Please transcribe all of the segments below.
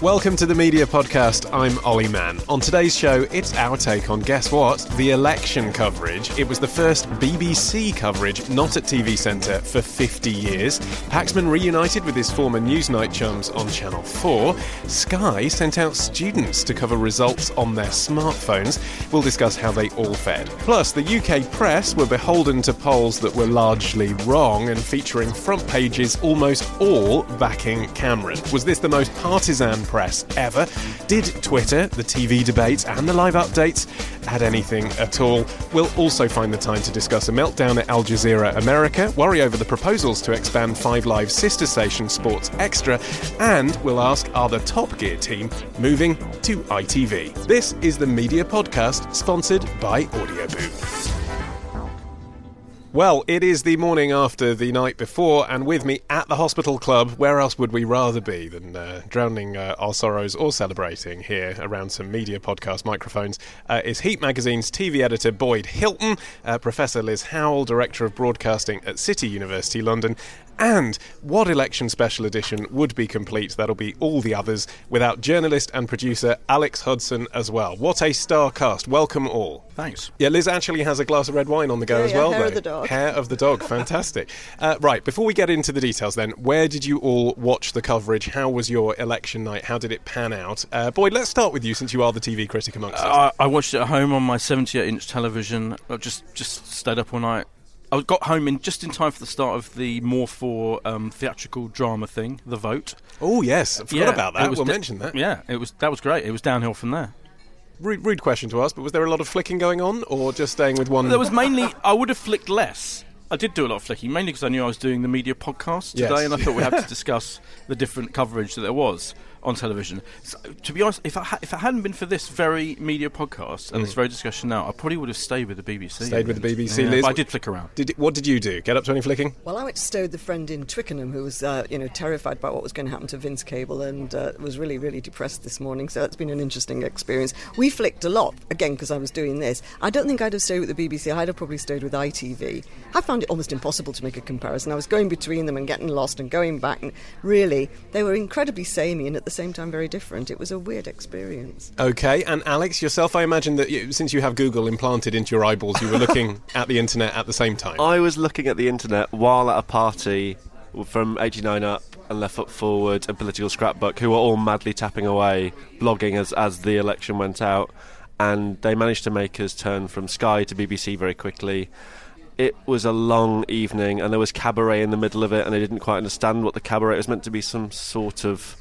Welcome to the Media Podcast. I'm Olly Mann. On today's show, it's our take on guess what? The election coverage. It was the first BBC coverage not at TV Centre for 50 years. Paxman reunited with his former Newsnight chums on Channel 4. Sky sent out students to cover results on their smartphones. We'll discuss how they all fared. Plus, the UK press were beholden to polls that were largely wrong and featuring front pages almost all backing Cameron. Was this the most partisan press ever. Did Twitter, the TV debates, and the live updates add anything at all? We'll also find the time to discuss a meltdown at Al Jazeera America, worry over the proposals to expand Five Live sister station Sports Extra, and we'll ask are the Top Gear team moving to ITV? This is the Media Podcast sponsored by Audioboom. Well, it is the morning after the night before, and with me at the hospital club, where else would we rather be than uh, drowning uh, our sorrows or celebrating here around some media podcast microphones, uh, is Heat Magazine's TV editor Boyd Hilton, uh, Professor Lis Howell, Director of Broadcasting at City University London, and what election special edition would be complete? That'll be all the others without journalist and producer Alex Hudson as well. What a star cast. Welcome all. Thanks. Yeah, Lis actually has a glass of red wine on the go Yeah, as yeah, well, hair though. of the dog. Hair of the dog. Fantastic. uh, right, before we get into the details then, where did you all watch the coverage? How was your election night? How did it pan out? Uh, Boyd, let's start with you since you are the TV critic amongst us. I, I watched it at home on my 78 inch television. I just just stayed up all night. I got home in just in time for the start of the More 4 um, theatrical drama thing, The Vote. Oh, yes. I forgot Yeah, about that. was We'll da- mention that. Yeah, it was that was great. It was downhill from there. Rude, rude question to ask, but was there a lot of flicking going on or just staying with one? There was mainly I would have flicked less. I did do a lot of flicking, mainly because I knew I was doing the media podcast today, Yes. and I thought we had to discuss the different coverage that there was on television. So, to be honest, if I ha- if it hadn't been for this very media podcast and this very discussion now, I probably would have stayed with the BBC. Mm. Stayed with the BBC, Yeah, Lis. but I did flick around. Did, what did you do? Get up to any flicking? Well, I went to stay with a friend in Twickenham who was, uh, you know, terrified about what was going to happen to Vince Cable and uh, was really, really depressed this morning. So it's been an interesting experience. We flicked a lot again because I was doing this. I don't think I'd have stayed with the BBC. I'd have probably stayed with ITV. I found it almost impossible to make a comparison. I was going between them and getting lost and going back, and really, they were incredibly samey and at the same time very different. It was a weird experience. Okay, and Alex, yourself, I imagine that you, since you have Google implanted into your eyeballs, you were looking at the internet at the same time. I was looking at the internet while at a party from 89 Up and Left Foot Forward and Political Scrapbook, who were all madly tapping away, blogging as, as the election went out. And they managed to make us turn from Sky to BBC very quickly. It was a long evening, and there was cabaret in the middle of it, and I didn't quite understand what the cabaret was meant to be some sort of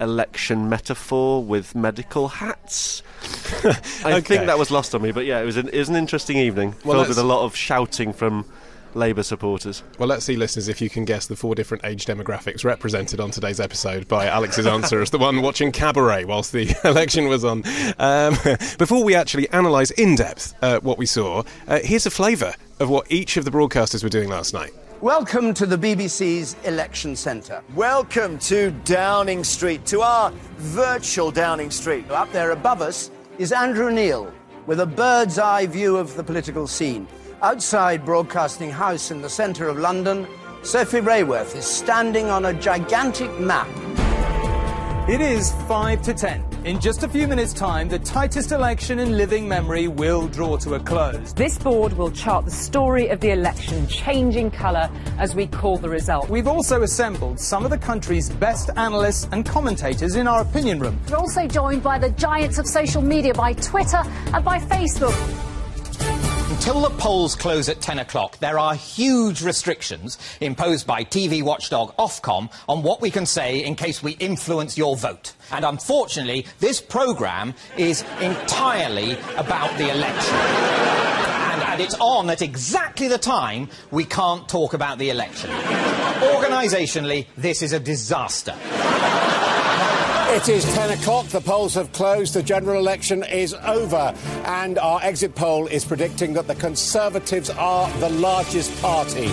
election metaphor with medical hats. I Okay. think that was lost on me, but yeah, it was an, it was an interesting evening, Well, filled with a lot of shouting from Labour supporters. Well, let's see, listeners, if you can guess the four different age demographics represented on today's episode by Alex's answer as the one watching Cabaret whilst the election was on. Um, before we actually analyse in depth uh, what we saw, uh, here's a flavour of what each of the broadcasters were doing last night. Welcome to the BBC's Election Centre. Welcome to Downing Street, to our virtual Downing Street. Up there above us is Andrew Neil with a bird's eye view of the political scene. Outside Broadcasting House in the centre of London, Sophie Raworth is standing on a gigantic map. It is 5 to 10 In just a few minutes' time, the tightest election in living memory will draw to a close. This board will chart the story of the election, changing colour as we call the result. We've also assembled some of the country's best analysts and commentators in our opinion room. We're also joined by the giants of social media, by Twitter and by Facebook. Until the polls close at 10 o'clock, there are huge restrictions imposed by TV watchdog Ofcom on what we can say in case we influence your vote. And unfortunately, this programme is entirely about the election. And, and it's on at exactly the time we can't talk about the election. Organisationally, this is a disaster. It is 10 o'clock. The polls have closed. The general election is over. And our exit poll is predicting that the Conservatives are the largest party.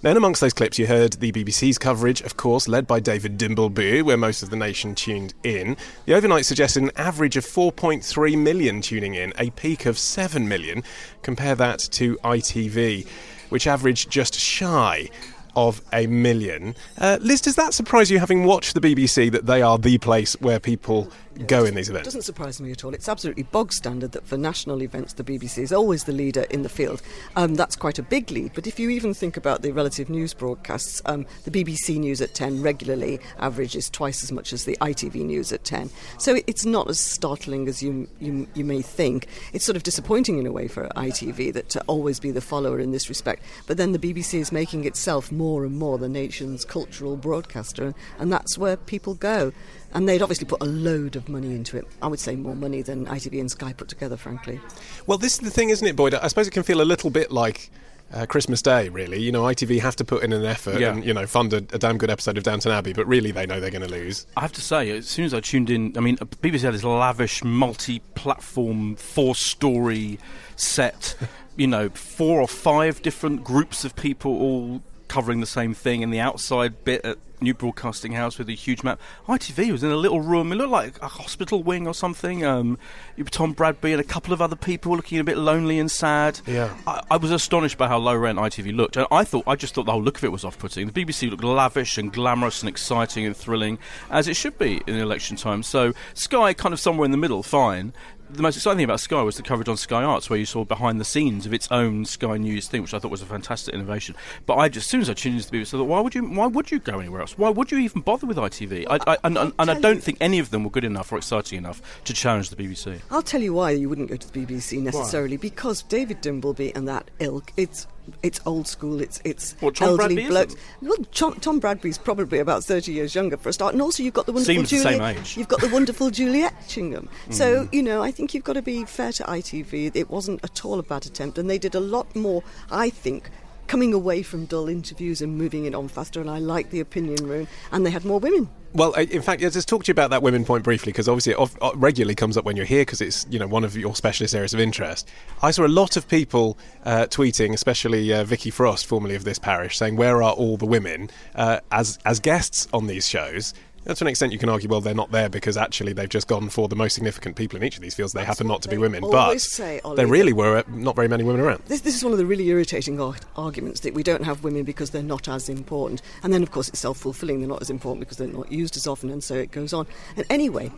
Then, amongst those clips, you heard the BBC's coverage, of course, led by David Dimbleby, where most of the nation tuned in. The overnight suggested an average of 4.3 million tuning in, a peak of 7 million. Compare that to ITV, which averaged just shy of a million. Uh, Lis, does that surprise you, having watched the BBC, that they are the place where people go in these events. It doesn't surprise me at all. It's absolutely bog standard that for national events, the BBC is always the leader in the field. Um, that's quite a big lead. But if you even think about the relative news broadcasts, um, the BBC News at 10 regularly averages twice as much as the ITV News at 10. So it's not as startling as you, you, you may think. It's sort of disappointing in a way for ITV that to always be the follower in this respect. But then the BBC is making itself more and more the nation's cultural broadcaster, and that's where people go. And they'd obviously put a load of money into it. I would say more money than ITV and Sky put together, frankly. Well, this is the thing, isn't it, Boyd? I suppose it can feel a little bit like. Uh, Christmas Day, really. You know, ITV have to put in an effort Yeah. and, you know, fund a, a damn good episode of Downton Abbey, but really they know they're going to lose. I have to say, as soon as I tuned in, I mean, BBC had this lavish, multi-platform, four-story set. You know, four or five different groups of people all covering the same thing in the outside bit at New Broadcasting House with a huge map. ITV was in a little room. It looked like a hospital wing or something. Um, you Tom Bradby and a couple of other people looking a bit lonely and sad. Yeah. I, I was astonished by how low rent ITV looked. And I thought, I just thought the whole look of it was off-putting. The BBC looked lavish and glamorous and exciting and thrilling, as it should be in election time. So Sky, kind of somewhere in the middle, fine. The most exciting thing about Sky was the coverage on Sky Arts, where you saw behind the scenes of its own Sky News thing, which I thought was a fantastic innovation. But I just, as soon as I tuned into the BBC, I thought, why would you? Why would you go anywhere else? Why would you even bother with ITV? I, I, and, and, and I don't think any of them were good enough or exciting enough to challenge the BBC. I'll tell you why you wouldn't go to the BBC necessarily because David Dimbleby and that ilk, it's it's old school. It's it's Tom elderly Bradby blokes. Well, Tom, Tom Bradby's probably about thirty years younger for a start, and also you've got the wonderful Seems the Juliet. same age. You've got the wonderful Julie Etchingham. So Mm. you know, I think you've got to be fair to ITV. It wasn't at all a bad attempt, and they did a lot more. I think. Coming away from dull interviews and moving it on faster, and I like the opinion room, and they had more women. Well, in fact, yeah, just talk to you about that women point briefly because obviously it uh, regularly comes up when you're here because it's you know one of your specialist areas of interest. I saw a lot of people uh, tweeting, especially uh, Vicky Frost, formerly of this parish, saying where are all the women uh, as as guests on these shows. To an extent, you can argue, well, they're not there because actually they've just gone for the most significant people in each of these fields. They happen not to be women, but say, Olly, there really were uh, not very many women around. This, this is one of the really irritating ar- arguments that we don't have women because they're not as important. And then, of course, it's self fulfilling. They're not as important because they're not used as often, and so it goes on. And anyway,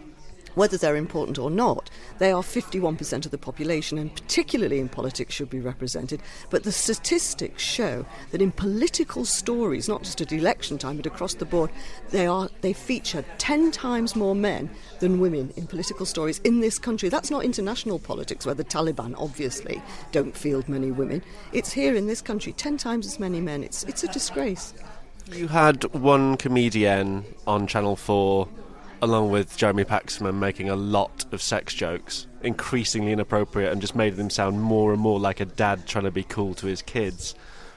whether they're important or not, they are 51% of the population, and particularly in politics, should be represented. But the statistics show that in political stories, not just at election time, but across the board, they are they feature 10 times more men than women in political stories in this country. That's not international politics, where the Taliban obviously don't field many women. It's here in this country, 10 times as many men. It's, it's a disgrace. You had one comedian on Channel 4, along with Jeremy Paxman, making a lot of sex jokes, increasingly inappropriate, and just made them sound more and more like a dad trying to be cool to his kids.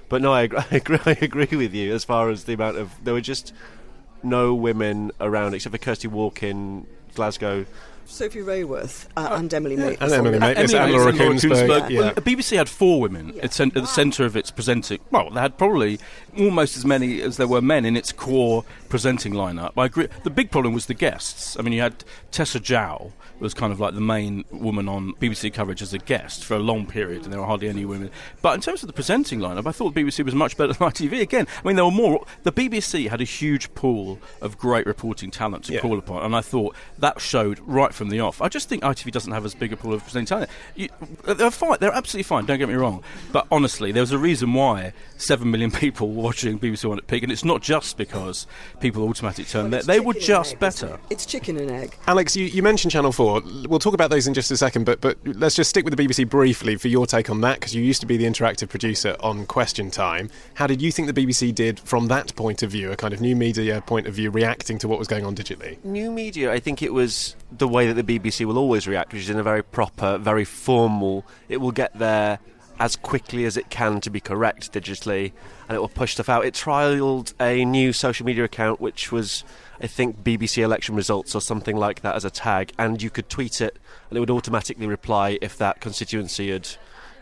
But no, I agree, I agree, with you as far as the amount of. There were just no women around except for Kirsty Wark in Glasgow Sophie Raworth uh, and Emily Maitlis. And Emily on it. Maitlis, and Laura Kuenssberg, yeah. Well, the BBC had four women at, cen- at the centre of its presenting. Well, they had probably almost as many as there were men in its core presenting lineup. I agree. The big problem was the guests. I mean, you had Tessa Jow was kind of like the main woman on BBC coverage as a guest for a long period, and there were hardly any women. But in terms of the presenting lineup, I thought BBC was much better than ITV. Again, I mean, there were more. The BBC had a huge pool of great reporting talent to Yeah. call upon, and I thought that showed right from the off. I just think ITV doesn't have as big a pool of presenting talent. You, they're fine. They're absolutely fine. Don't get me wrong. But honestly, there was a reason why seven million people were watching BBC One at peak, and it's not just because people automatically turned there. They were just better. It's chicken and egg. Alex, you, you mentioned Channel 4. We'll talk about those in just a second, but, but let's just stick with the BBC briefly for your take on that, because you used to be the interactive producer on Question Time. How did you think the BBC did from that point of view, a kind of new media point of view, reacting to what was going on digitally? New media, I think it was the way that the BBC will always react, which is in a very proper, very formal. It will get there as quickly as it can to be correct digitally, and it will push stuff out. It trialled a new social media account, which was, I think, BBC election results or something like that as a tag, and you could tweet it, and it would automatically reply if that constituency had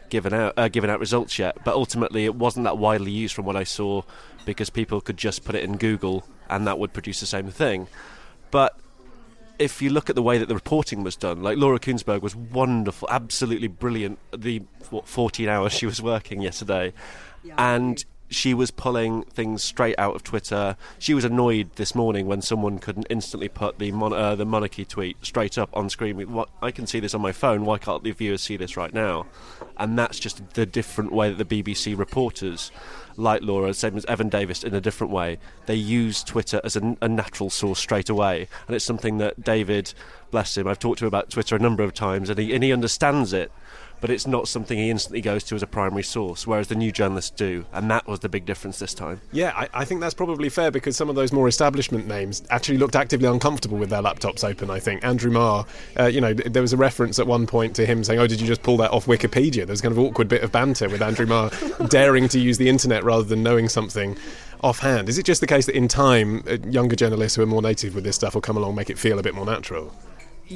given out uh, given out results yet. But ultimately, it wasn't that widely used from what I saw, because people could just put it in Google, and that would produce the same thing. But if you look at the way that the reporting was done, like Laura Kuenssberg was wonderful, absolutely brilliant. The what, 14 hours she was working yesterday, and she was pulling things straight out of Twitter. She was annoyed this morning when someone couldn't instantly put the mon- uh, the monarchy tweet straight up on screen. What, I can see this on my phone. Why can't the viewers see this right now? And that's just the different way that the BBC reporters, like Laura, same as Evan Davis, in a different way, they use Twitter as a, a natural source straight away. And it's something that David, bless him, I've talked to him about Twitter a number of times, and he and he understands it but it's not something he instantly goes to as a primary source, whereas the new journalists do, and that was the big difference this time. Yeah, I, I think that's probably fair because some of those more establishment names actually looked actively uncomfortable with their laptops open. I think Andrew Marr, uh, you know, th- there was a reference at one point to him saying, "Oh, did you just pull that off Wikipedia?" There was kind of awkward bit of banter with Andrew Marr daring to use the internet rather than knowing something offhand. Is it just the case that in time, uh, younger journalists who are more native with this stuff will come along and make it feel a bit more natural?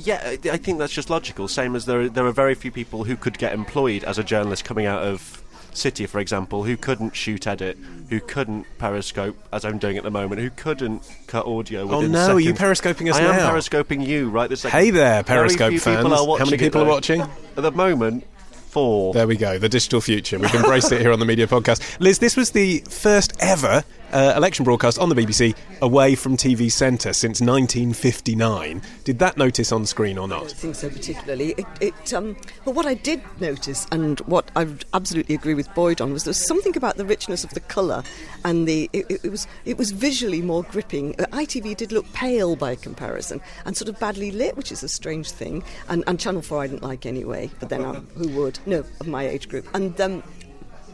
Yeah, I I think that's just logical. Same as there, are- there are very few people who could get employed as a journalist coming out of City, for example, who couldn't shoot edit, who couldn't periscope, as I'm doing at the moment, who couldn't cut audio Oh, within no, are you periscoping us now. I am periscoping you right this second. Hey there, Periscope fans. How many it, people are watching? At the moment, four. There we go, the digital future. We've embraced it here on the Media Podcast. Lis, this was the first ever uh, election broadcast on the BBC away from TV Centre since 1959. Did that notice on screen or I not? don't think so particularly. It, it, um, but what I did notice, and what I absolutely agree with Boyd on, was there was something about the richness of the colour, and the it, it, was it was visually more gripping. Uh, ITV did look pale by comparison, and sort of badly lit, which is a strange thing. And, and Channel Four I didn't like anyway, but then who would? No, of my age group. And um,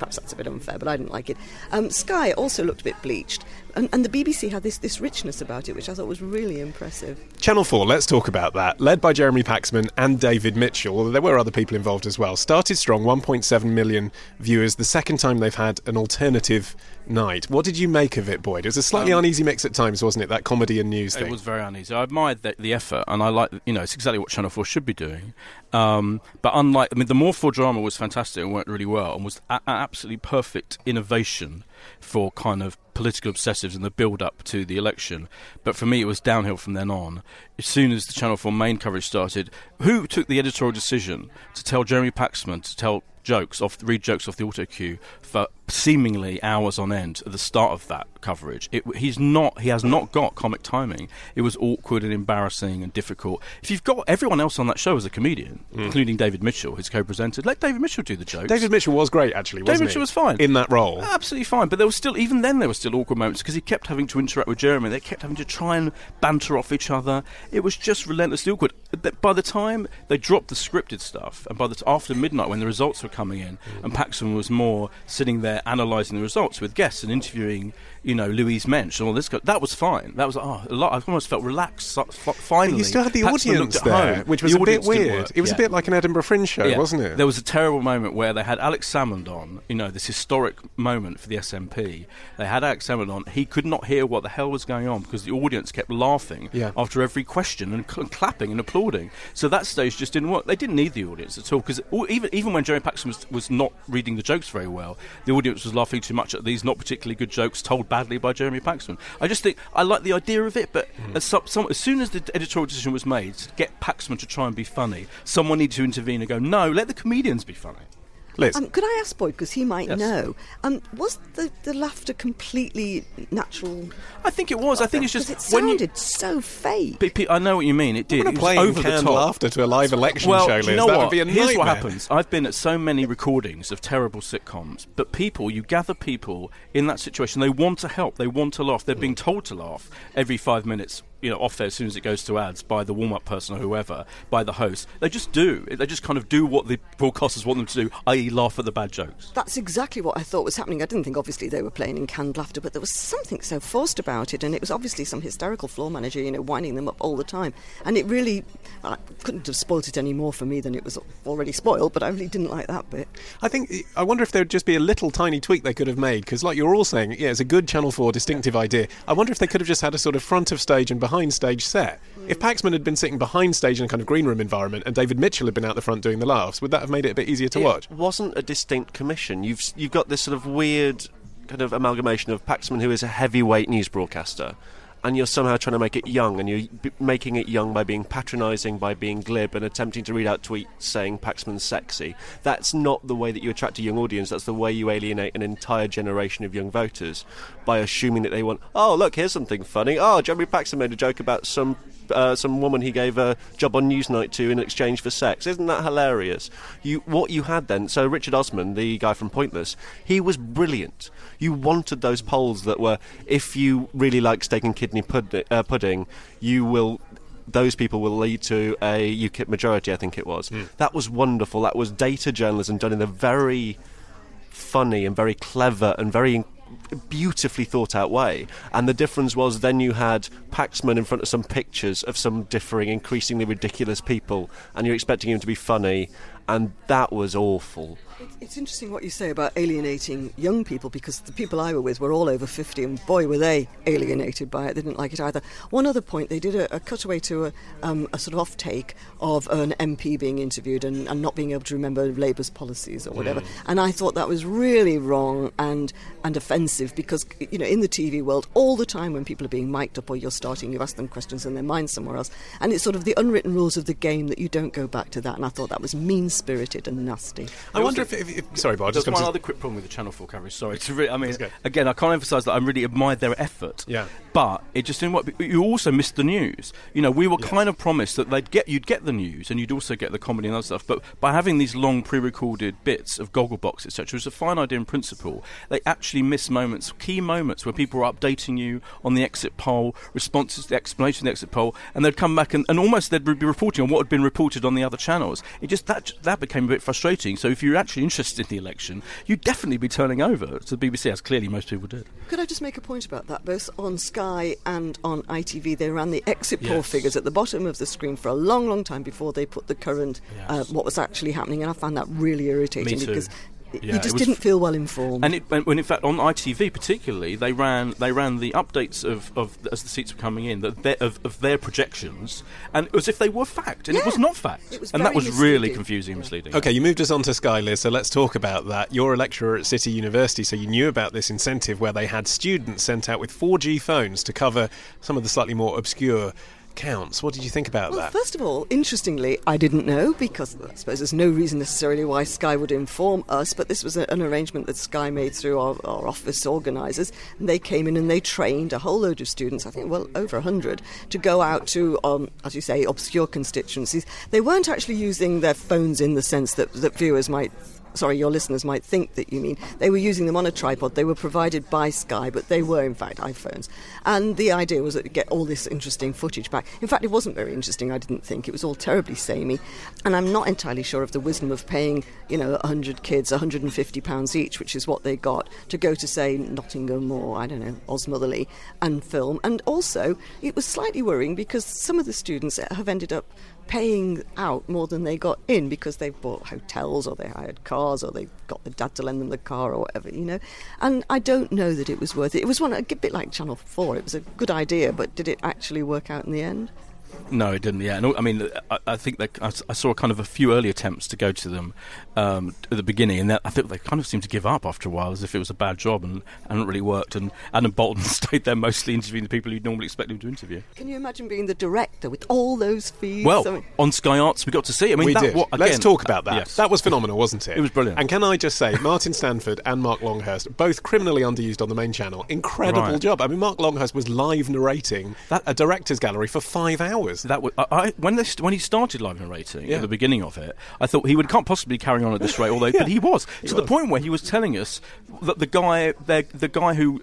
perhaps that's a bit unfair, but I didn't like it. Um, Sky also looked a bit bleached, and, and the BBC had this, this richness about it, which I thought was really impressive. Channel 4, let's talk about that. Led by Jeremy Paxman and David Mitchell, although there were other people involved as well. Started strong, 1.7 million viewers, the second time they've had an alternative night. What did you make of it, Boyd? It was a slightly Um, uneasy mix at times, wasn't it? That comedy and news thing. It was very uneasy. I admired the, the effort, and I like, you know, it's exactly what Channel 4 should be doing. Um, but unlike, I mean, the More 4 drama was fantastic and worked really well and was a- a- absolutely perfect innovation for kind of political obsessives in the build up to the election. But for me, it was downhill from then on. As soon as the Channel 4 main coverage started, who took the editorial decision to tell Jeremy Paxman to tell jokes off read jokes off the auto cue for seemingly hours on end at the start of that coverage it, he's not he has not got comic timing it was awkward and embarrassing and difficult if you've got everyone else on that show as a comedian Mm. including David Mitchell who's co-presented let David Mitchell do the jokes David Mitchell was great, actually, wasn't David he? Mitchell was fine In that role. Absolutely fine, but there was still, even then, there were still awkward moments because he kept having to interact with Jeremy. They kept having to try and banter off each other. It was just relentlessly awkward. By the time they dropped the scripted stuff, and by the t- after midnight when the results were coming in, and Paxman was more sitting there analysing the results with guests and interviewing you know, Louise Mensch and all this. That was fine. That was oh, a lot. I almost felt relaxed. Finally, But you still had the Paxman audience there, home. which The was a bit weird. It was a bit like an Edinburgh Fringe show, Yeah. wasn't it? There was a terrible moment where they had Alex Salmond on, you know, this historic moment for the SNP. They had Alex Salmond on. He could not hear what the hell was going on because the audience kept laughing Yeah. after every question and, cl- clapping and applauding. So that stage just didn't work. They didn't need the audience at all because even, even when Jeremy Paxman was, was not reading the jokes very well, the audience was laughing too much at these not particularly good jokes told badly by Jeremy Paxman. I just think I like the idea of it, but Hmm. as, some, some, as soon as the editorial decision was made to get Paxman to try and be funny, someone needed to intervene and go, no, let the comedians be funny. Lis. Um, could I ask Boyd, because he might Yes. know, um, was the, the laughter completely natural? I think it was. I think it's just Because it when you- sounded so fake. P- P- I know what you mean. It did. What a It was over the top. laughter to a live election well, show, do you know That what? would be a Here's what happens. I've been at so many recordings of terrible sitcoms, but people, you gather people in that situation. They want to help. They want to laugh. They're being told to laugh every five minutes. You know, off there as soon as it goes to ads by the warm-up person or whoever, by the host. They just do. They just kind of do what the broadcasters want them to do, i.e., laugh at the bad jokes. That's exactly what I thought was happening. I didn't think, obviously, they were playing in canned laughter, but there was something so forced about it, and it was obviously some hysterical floor manager, you know, winding them up all the time. And it really, I couldn't have spoilt it any more for me than it was already spoiled, but I really didn't like that bit. I think I wonder if there would just be a little tiny tweak they could have made because, like you're all saying, yeah, it's a good Channel Four distinctive idea. I wonder if they could have just had a sort of front of stage and behind stage set. If Paxman had been sitting behind stage in a kind of green room environment and David Mitchell had been out the front doing the laughs, would that have made it a bit easier to watch? it watch? wasn't a distinct commission. You've you've got this sort of weird kind of amalgamation of Paxman, who is a heavyweight news broadcaster, and you're somehow trying to make it young, and you're b- making it young by being patronising, by being glib, and attempting to read out tweets saying Paxman's sexy. That's not the way that you attract a young audience. That's the way you alienate an entire generation of young voters by assuming that they want. Oh, look, here's something funny. Oh, Jeremy Paxman made a joke about some uh, some woman he gave a job on Newsnight to in exchange for sex. Isn't that hilarious? You what you had then? So Richard Osman, the guy from Pointless, he was brilliant. You wanted those polls that were, if you really like steak and kidney pud- uh, pudding, you will. Those people will lead to a UKIP majority, I think it was. That was wonderful. That was data journalism done in a very funny and very clever and very beautifully thought out way. And the difference was then you had Paxman in front of some pictures of some differing, increasingly ridiculous people, and you're expecting him to be funny, and that was awful. It's interesting what you say about alienating young people because the people I were with were all over 50 and boy were they alienated by it. They didn't like it either. One other point, they did a, a cutaway to a, um, a sort of off take of an MP being interviewed and, and not being able to remember Labour's policies or whatever. Mm. And I thought that was really wrong and, and offensive because, you know, in the TV world, all the time when people are being mic'd up or you're starting, you ask them questions and their mind's somewhere else. And it's sort of the unwritten rules of the game that you don't go back to that. And I thought that was mean spirited and nasty. I wonder if, if, if sorry, Bob, I just one to other quick problem with the Channel 4 coverage. Sorry, to re- I mean, again, I can't emphasise that I really admired their effort. Yeah. But it just didn't work. You also missed the news. You know, we were kind of promised that they'd get you'd get the news and you'd also get the comedy and other stuff. But by having these long pre-recorded bits of Gogglebox, etc., it was a fine idea in principle. They actually missed moments, key moments, where people were updating you on the exit poll, responses to the explanation of the exit poll, and they'd come back and, and almost they'd be reporting on what had been reported on the other channels. It just that that became a bit frustrating. So if you're actually interested in the election, you'd definitely be turning over to the BBC, as clearly most people did. Could I just make a point about that? Both on Sky and on ITV, they ran the exit poll Yes. figures at the bottom of the screen for a long, long time before they put the current, uh, what was actually happening, and I found that really irritating because Yeah, you just didn't feel well informed. And, it, and when in fact on ITV particularly, they ran they ran the updates of, of as the seats were coming in that their, of, of their projections, and as if they were fact, and it was not fact, was and that very was really confusing and misleading. Okay, you moved us on to Sky, Lis, so let's talk about that. You're a lecturer at City University, so you knew about this incentive where they had students sent out with 4G phones to cover some of the slightly more obscure counts. What did you think about Well, that? first of all, interestingly, I didn't know because I suppose there's no reason necessarily why Sky would inform us, but this was a, an arrangement that Sky made through our, our office organisers. And they came in and they trained a whole load of students, I think, well, over 100, to go out to, um, as you say, obscure constituencies. They weren't actually using their phones in the sense that, that viewers might sorry, your listeners might think that you mean. They were using them on a tripod. They were provided by Sky, but they were, in fact, iPhones. And the idea was that get all this interesting footage back. In fact, it wasn't very interesting, I didn't think. It was all terribly samey. And I'm not entirely sure of the wisdom of paying, you know, 100 kids £150 each, which is what they got, to go to, say, Nottingham or, I don't know, Osmotherley and film. And also, it was slightly worrying because some of the students have ended up paying out more than they got in because they've bought hotels or they hired cars or they got the dad to lend them the car or whatever, you know. And I don't know that it was worth it. It was one a bit like Channel 4. It was a good idea, but did it actually work out in the end? No, it didn't. Yeah, no, I mean, I, I think that I, I, saw kind of a few early attempts to go to them um, at the beginning, and I think they kind of seemed to give up after a while, as if it was a bad job and hadn't really worked. And Adam Boulton stayed there mostly interviewing the people you'd normally expect him to interview. Can you imagine being the director with all those feeds? Well, I mean, on Sky Arts, we got to see. I mean, we that, did. What, again, Let's talk about that. Yes. That was phenomenal, wasn't it? It was brilliant. And can I just say, Martin Stanford and Mark Longhurst, both criminally underused on the main channel, incredible Right. job. I mean, Mark Longhurst was live narrating That- a director's gallery for five hours. That was, I, I, when they, st- when he started live narrating Yeah. at the beginning of it, I thought he would can't possibly carry on at this rate. Although, but he was to the point where he was telling us that the guy, the, the guy who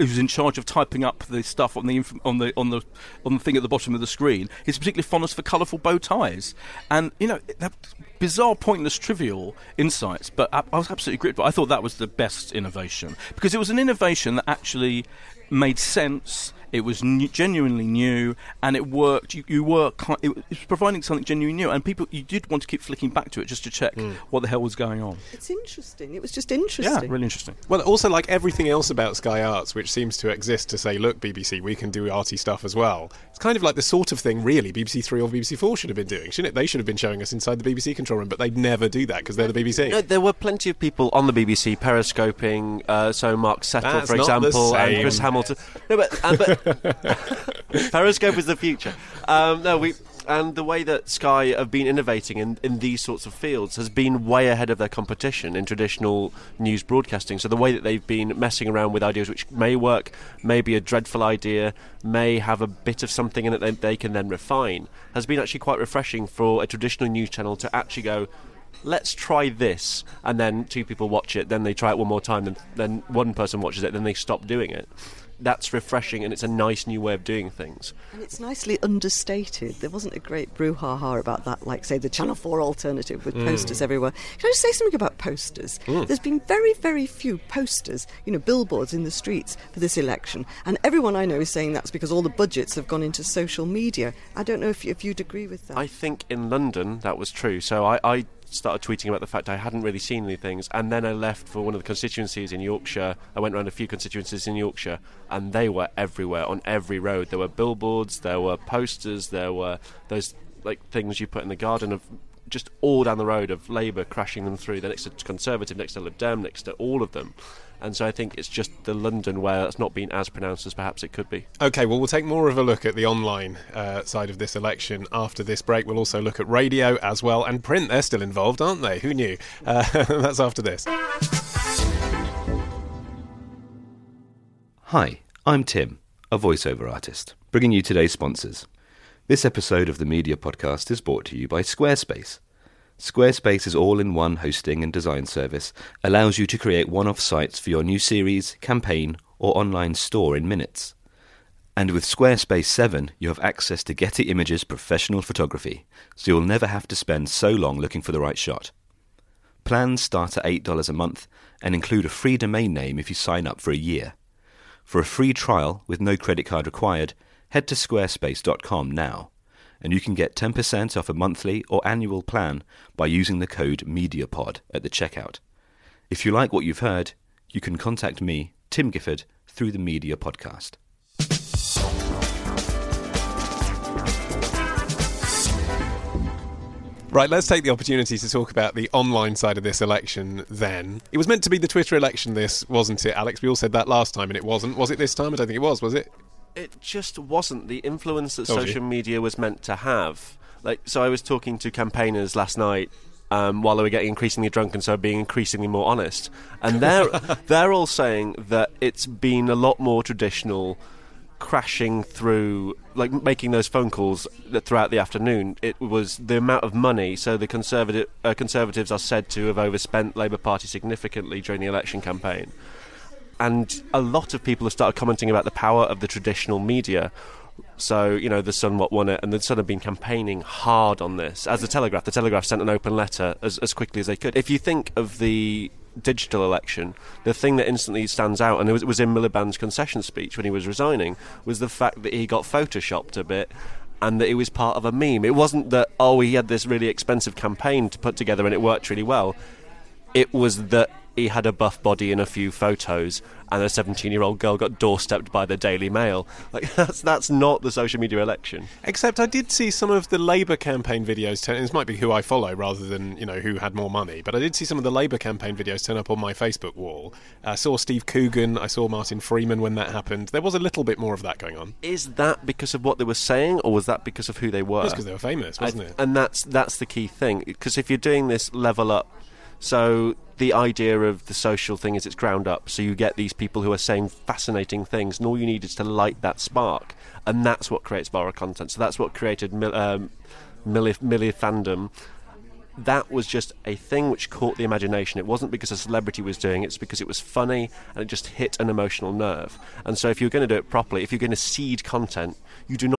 who's in charge of typing up the stuff on the inf- on the on the on the thing at the bottom of the screen, his particular fondness for colourful bow ties, and you know that bizarre, pointless, trivial insights. But I, I was absolutely gripped. But I thought that was the best innovation because it was an innovation that actually made sense. It was new, genuinely new, and it worked. You, you were it was providing something genuinely new, and people you did want to keep flicking back to it just to check what the hell was going on. it's interesting. It was just interesting. Yeah, interesting. really interesting. Well, also like everything else about Sky Arts, which seems to exist to say, look, BBC, we can do arty stuff as well. It's kind of like the sort of thing, really, BBC Three or BBC Four should have been doing, shouldn't it? They should have been showing us inside the BBC control room, but they'd never do that because they're the BBC. No, there were plenty of people on the BBC periscoping. Uh, so Mark Settle, That's for example, and. Chris Hamilton. No, but, uh, but Periscope is the future. Um, no, we. And the way that Sky have been innovating in, in these sorts of fields has been way ahead of their competition in traditional news broadcasting. So the way that they've been messing around with ideas which may work, may be a dreadful idea, may have a bit of something in it that they can then refine, has been actually quite refreshing for a traditional news channel to actually go, let's try this and then two people watch it then they try it one more time and then one person watches it then they stop doing it that's refreshing and it's a nice new way of doing things And it's nicely understated. There wasn't a great brouhaha about that, like, say, the Channel 4 alternative with mm. posters everywhere. Can I just say something about posters? Mm. There's been very, very few posters, you know, billboards in the streets for this election. And everyone I know is saying that's because all the budgets have gone into social media. I don't know if, you, if you'd agree with that. i think in london that was true so I, I started tweeting about the fact I hadn't really seen any things and then I left for one of the constituencies in Yorkshire I went around a few constituencies in Yorkshire and they were everywhere on every road there were billboards there were posters there were those like things you put in the garden of just all down the road of Labour crashing them through. They're next to Conservative, next to Lib Dem, next to all of them. And so I think it's just the London where that's not been as pronounced as perhaps it could be. Okay, well, we'll take more of a look at the online uh, side of this election after this break. We'll also look at radio as well and print. They're still involved, aren't they? Who knew? Uh, that's after this. Hi, I'm Tim, a voiceover artist, bringing you today's sponsors. This episode of the Media Podcast is brought to you by Squarespace. Squarespace's all in one hosting and design service allows you to create one off sites for your new series, campaign, or online store in minutes. And with Squarespace 7, you have access to Getty Images professional photography, so you'll never have to spend so long looking for the right shot. Plans start at $8 a month and include a free domain name if you sign up for a year. For a free trial with no credit card required, head to squarespace.com now, and you can get 10% off a monthly or annual plan by using the code MEDIAPOD at the checkout. If you like what you've heard, you can contact me, Tim Gifford, through the Media Podcast. Right, let's take the opportunity to talk about the online side of this election then. It was meant to be the Twitter election, this, wasn't it, Alex? We all said that last time, and it wasn't. Was it this time? I don't think it was, was it? It just wasn't the influence that Told you. social media was meant to have. Like, so I was talking to campaigners last night um, while they were getting increasingly drunk and so being increasingly more honest, and they're they're all saying that it's been a lot more traditional crashing through, like making those phone calls throughout the afternoon. It was the amount of money. So the conservative uh, conservatives are said to have overspent Labour Party significantly during the election campaign, and a lot of people have started commenting about the power of the traditional media. So, you know, The Sun what won it, and The Sun have been campaigning hard on this. As The Telegraph, The Telegraph sent an open letter as, as quickly as they could. If you think of the digital election, the thing that instantly stands out, and it was, it was in Miliband's concession speech when he was resigning, was the fact that he got photoshopped a bit and that it was part of a meme. It wasn't that, oh, he had this really expensive campaign to put together and it worked really well. It was that he had a buff body in a few photos, and a 17-year-old girl got doorstepped by the Daily Mail. Like that's that's not the social media election. Except I did see some of the Labour campaign videos turn. This might be who I follow rather than you know who had more money, but I did see some of the Labour campaign videos turn up on my Facebook wall. I saw Steve Coogan, I saw Martin Freeman when that happened. There was a little bit more of that going on. Is that because of what they were saying, or was that because of who they were? It's because they were famous, wasn't I- it? And that's that's the key thing. Because if you're doing this level up, so the idea of the social thing is it's ground up. So you get these people who are saying fascinating things, and all you need is to light that spark, and that's what creates viral content. So that's what created um, milli milli fandom. That was just a thing which caught the imagination. It wasn't because a celebrity was doing it, it's because it was funny and it just hit an emotional nerve. And so, if you're going to do it properly, if you're going to seed content, you do not.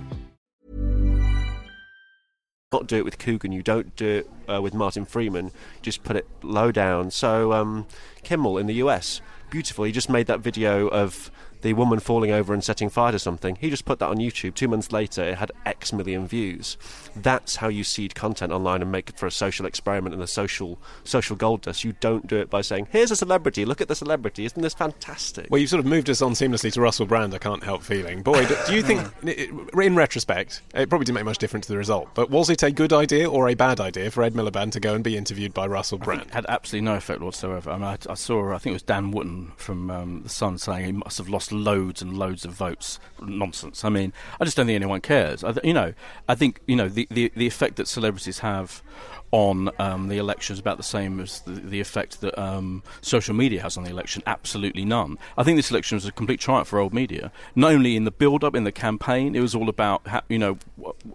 not do it with Coogan. You don't do it uh, with Martin Freeman. Just put it low down. So um, Kimmel in the US, beautiful. He just made that video of the woman falling over and setting fire to something. He just put that on YouTube. Two months later, it had X million views. That's how you seed content online and make it for a social experiment and a social social gold dust. You don't do it by saying, "Here's a celebrity. Look at the celebrity. Isn't this fantastic?" Well, you've sort of moved us on seamlessly to Russell Brand. I can't help feeling. Boy, do, do you think, in retrospect, it probably didn't make much difference to the result, but was it a good idea or a bad idea for Ed Miliband to go and be interviewed by Russell Brand? It had absolutely no effect whatsoever. I mean, I, I saw, I think it was Dan Wootton from um, The Sun saying he must have lost loads and loads of votes. Nonsense. I mean, I just don't think anyone cares. I th- you know, I think, you know, the, the, the effect that celebrities have on um, the election is about the same as the, the effect that um, social media has on the election. Absolutely none. I think this election was a complete triumph for old media. Not only in the build-up, in the campaign, it was all about ha- you know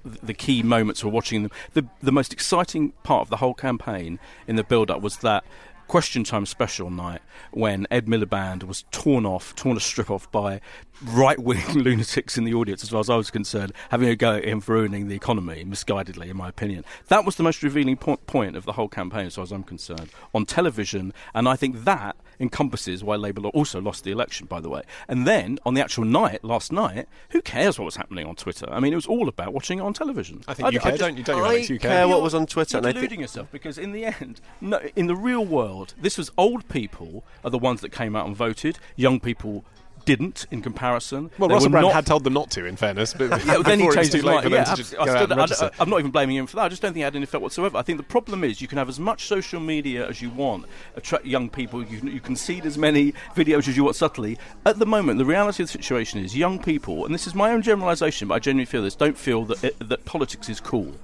the key moments we're watching. Them. The the most exciting part of the whole campaign in the build-up was that Question Time special night when Ed Miliband was torn off, torn a strip off by right wing lunatics in the audience, as far as I was concerned, having a go at him for ruining the economy, misguidedly, in my opinion. That was the most revealing po- point of the whole campaign, as far as I'm concerned, on television, and I think that encompasses why Labour also lost the election, by the way. And then, on the actual night, last night, who cares what was happening on Twitter? I mean, it was all about watching it on television. I think you care, don't you? Don't you, I Alex? You care care. what was on Twitter, You're deluding yourself because in the end, no, in the real world, this was old people are the ones that came out and voted. Young people didn't in comparison. Well, They Russell Brand not- had told them not to, in fairness, but yeah, then he changed his mind. Yeah, I- just I go out stood- and I- register. I- I'm not even blaming him for that. I just don't think it had any effect whatsoever. I think the problem is you can have as much social media as you want, attract young people. You, can- you can see as many videos as you want subtly. At the moment, the reality of the situation is young people, and this is my own generalisation, but I genuinely feel this, don't feel that it, that politics is cool.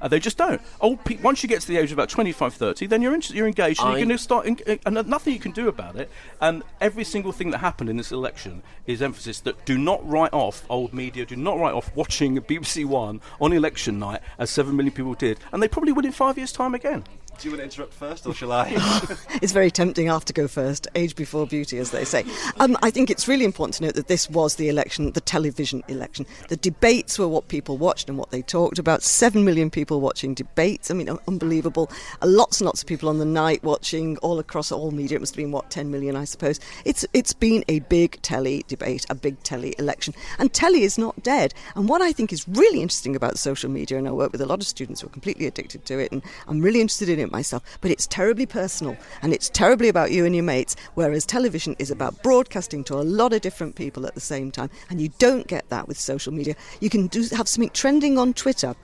Uh, they just don't. Old pe- once you get to the age of about 25, 30, then you're, in- you're engaged and I- you're going to start, en- and nothing you can do about it. And every single thing that happened in this election is emphasis that do not write off old media, do not write off watching BBC One on election night, as 7 million people did. And they probably would in five years' time again. Do you want to interrupt first, or shall I? it's very tempting. I have to go first. Age before beauty, as they say. Um, I think it's really important to note that this was the election, the television election. The debates were what people watched and what they talked about. Seven million people watching debates. I mean, unbelievable. Uh, lots and lots of people on the night watching all across all media. It must have been what ten million, I suppose. It's it's been a big telly debate, a big telly election, and telly is not dead. And what I think is really interesting about social media, and I work with a lot of students who are completely addicted to it, and I'm really interested in it myself. But it's terribly personal, and it's terribly about you and your mates. Whereas television is about broadcasting to a lot of different people at the same time, and you don't get that with social media. You can do have something trending on Twitter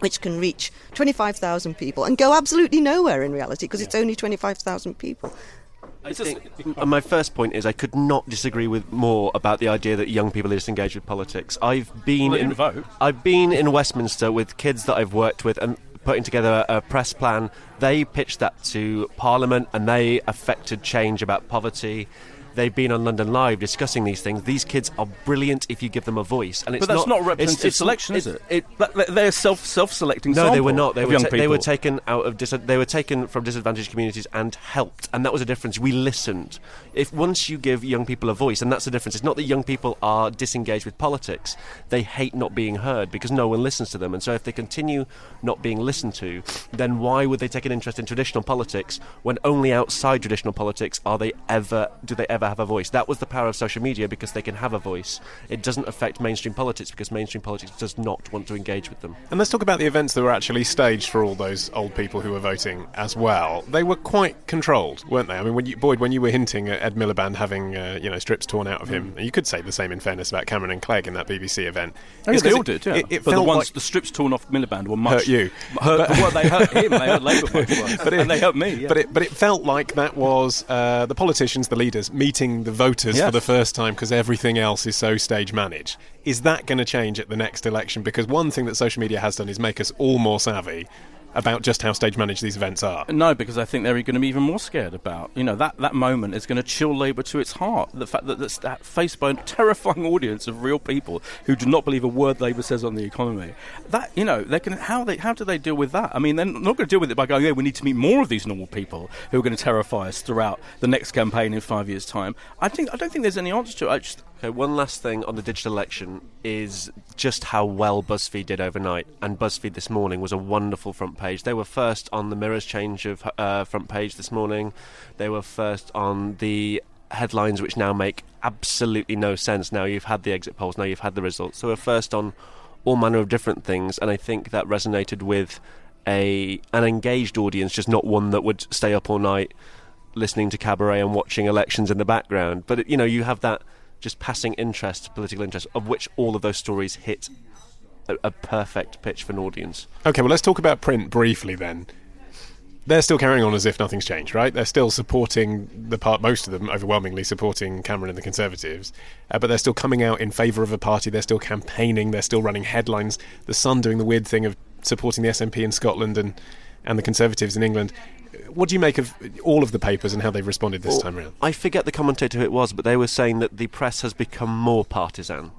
which can reach 25,000 people and go absolutely nowhere in reality because it's only 25,000 people. I think, uh, my first point is I could not disagree with more about the idea that young people are disengaged with politics. I've been Well, in vote. I've been in Westminster with kids that I've worked with and putting together a, a press plan. They pitched that to Parliament and they affected change about poverty. They've been on London Live discussing these things. These kids are brilliant if you give them a voice, and it's but that's not, it's- representative it's- selection, is it- it? They're self self selecting. no, they were not. They were, ta- they were taken out of dis- they were taken from disadvantaged communities and helped, and that was a difference. We listened. If once you give young people a voice, and that's the difference. It's not that young people are disengaged with politics; they hate not being heard because no one listens to them. And so, if they continue not being listened to, then why would they take an interest in traditional politics when only outside traditional politics are they ever do they ever have a voice? That was the power of social media because they can have a voice. It doesn't affect mainstream politics because mainstream politics does not want to engage with them. And let's talk about the events that were actually staged for all those old people who were voting as well. They were quite controlled, weren't they? I mean, when you, Boyd, when you were hinting at Ed Miliband having uh, you know strips torn out of him, you could say the same in fairness about Cameron and Clegg in that BBC event. Oh, yeah, It's they 'cause all it- did, yeah. It, it but the ones, like the strips torn off Miliband were much hurt you. Hurt, But- well, they hurt him. They hurt Labour much worse. but it, and they hurt me. Yeah. But it, but it felt like that was uh, the politicians, the leaders, meeting the voters for the first time because everything else is so stage managed. Is that going to change at the next election? Because one thing that social media has done is make us all more savvy about just how stage managed these events are. No, because I think they're going to be even more scared about. You know, that, that moment is going to chill Labour to its heart. The fact that that's that faced by a terrifying audience of real people who do not believe a word Labour says on the economy. That you know, they can how they how do they deal with that? I mean, they're not going to deal with it by going, "Yeah, we need to meet more of these normal people who are going to terrify us throughout the next campaign in five years' time." I think I don't think there's any answer to it. I just Okay, one last thing on the digital election is just how well BuzzFeed did overnight. And BuzzFeed this morning was a wonderful front page. They were first on the Mirror's change of uh, front page this morning. They were first on the headlines, which now make absolutely no sense. Now you've had the exit polls, now you've had the results. So we're first on all manner of different things, and I think that resonated with a an engaged audience, just not one that would stay up all night listening to cabaret and watching elections in the background. But you know, you have that just passing interest, political interest, of which all of those stories hit a, a perfect pitch for an audience. Okay, well, let's talk about print briefly then. They're still carrying on as if nothing's changed, right? They're still supporting the part, most of them overwhelmingly supporting Cameron and the Conservatives, uh, but they're still coming out in favour of a party. They're still campaigning. They're still running headlines. The Sun doing the weird thing of supporting the SNP in Scotland and and the Conservatives in England. What do you make of all of the papers and how they've responded this Well, time around? I forget the commentator who it was, but they were saying that the press has become more partisan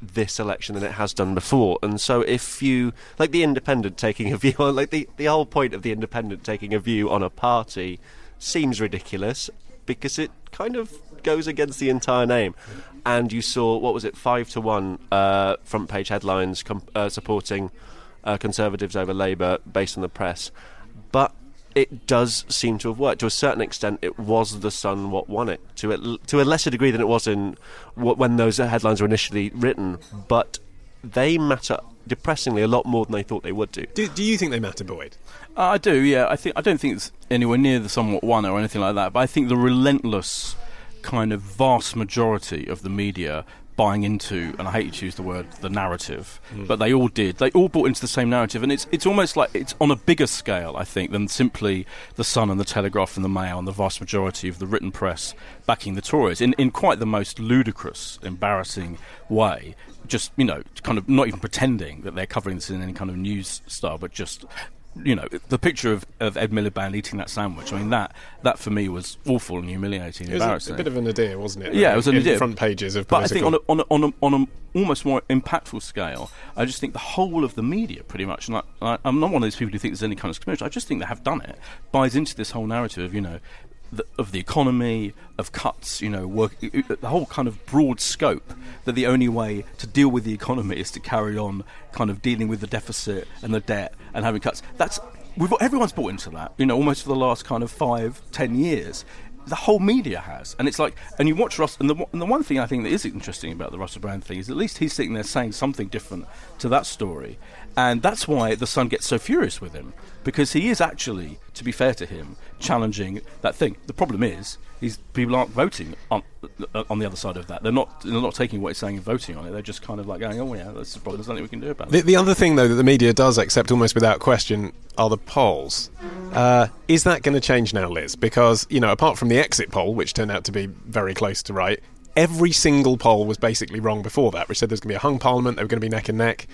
this election than it has done before. And so if you like the independent taking a view on like the, the whole point of the independent taking a view on a party seems ridiculous because it kind of goes against the entire name. And you saw what was it, five to one uh, front page headlines com- uh, supporting uh, Conservatives over Labour based on the press. But it does seem to have worked to a certain extent. It was the Sun what won it to a, to a lesser degree than it was in when those headlines were initially written. But they matter depressingly a lot more than they thought they would do. Do, do you think they matter, Boyd? Uh, I do, yeah. I think I don't think it's anywhere near the somewhat one or anything like that. But I think the relentless kind of vast majority of the media buying into, and I hate to use the word, the narrative, Mm. but they all did. They all bought into the same narrative, and it's it's almost like it's on a bigger scale, I think, than simply the Sun and the Telegraph and the Mail and the vast majority of the written press backing the Tories in in quite the most ludicrous, embarrassing way. Just you know, kind of not even pretending that they're covering this in any kind of news style, but just you know, the picture of, of Ed Miliband eating that sandwich. I mean, that that for me was awful and humiliating, and It was a, embarrassing. a bit of an idea, wasn't it? Yeah, it was an In idea. Front pages of But I think on political- a, on a, on a, on a almost more impactful scale, I just think the whole of the media, pretty much, and I, I, I'm not one of those people who think there's any kind of conspiracy. I just think they have done it, buys into this whole narrative of you know. The, of the economy, of cuts, you know, work, the whole kind of broad scope that the only way to deal with the economy is to carry on kind of dealing with the deficit and the debt and having cuts. That's we've, everyone's bought into that, you know, almost for the last kind of five, ten years. The whole media has, and it's like, and you watch Russ, and the, and the one thing I think that is interesting about the Russell Brand thing is at least he's sitting there saying something different to that story, and that's why the Sun gets so furious with him because he is actually, to be fair to him, challenging that thing. The problem is, he's people aren't voting on uh, on the other side of that. They're not they're not taking what he's saying and voting on it. They're just kind of like going, oh yeah, that's the problem. There's nothing we can do about The, it. the other thing, though, that the media does accept almost without question are the polls. Uh, is that going to change now, Lis? Because, you know, apart from the exit poll, which turned out to be very close to right, every single poll was basically wrong before that, which said there's going to be a hung parliament, they were going to be neck and neck.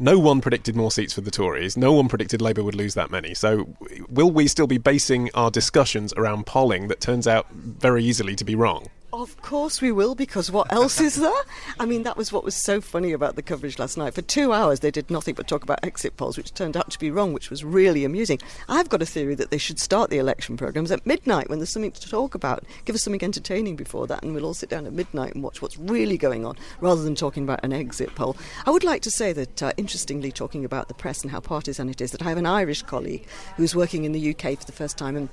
No one predicted more seats for the Tories. No one predicted Labour would lose that many. So, will we still be basing our discussions around polling that turns out very easily to be wrong? Of course we will, because what else is there? I mean, that was what was so funny about the coverage last night. For two hours, they did nothing but talk about exit polls, which turned out to be wrong, which was really amusing. I've got a theory that they should start the election programmes at midnight when there's something to talk about. Give us something entertaining before that, and we'll all sit down at midnight and watch what's really going on, rather than talking about an exit poll. I would like to say that, uh, interestingly, talking about the press and how partisan it is, that I have an Irish colleague who's working in the UK for the first time and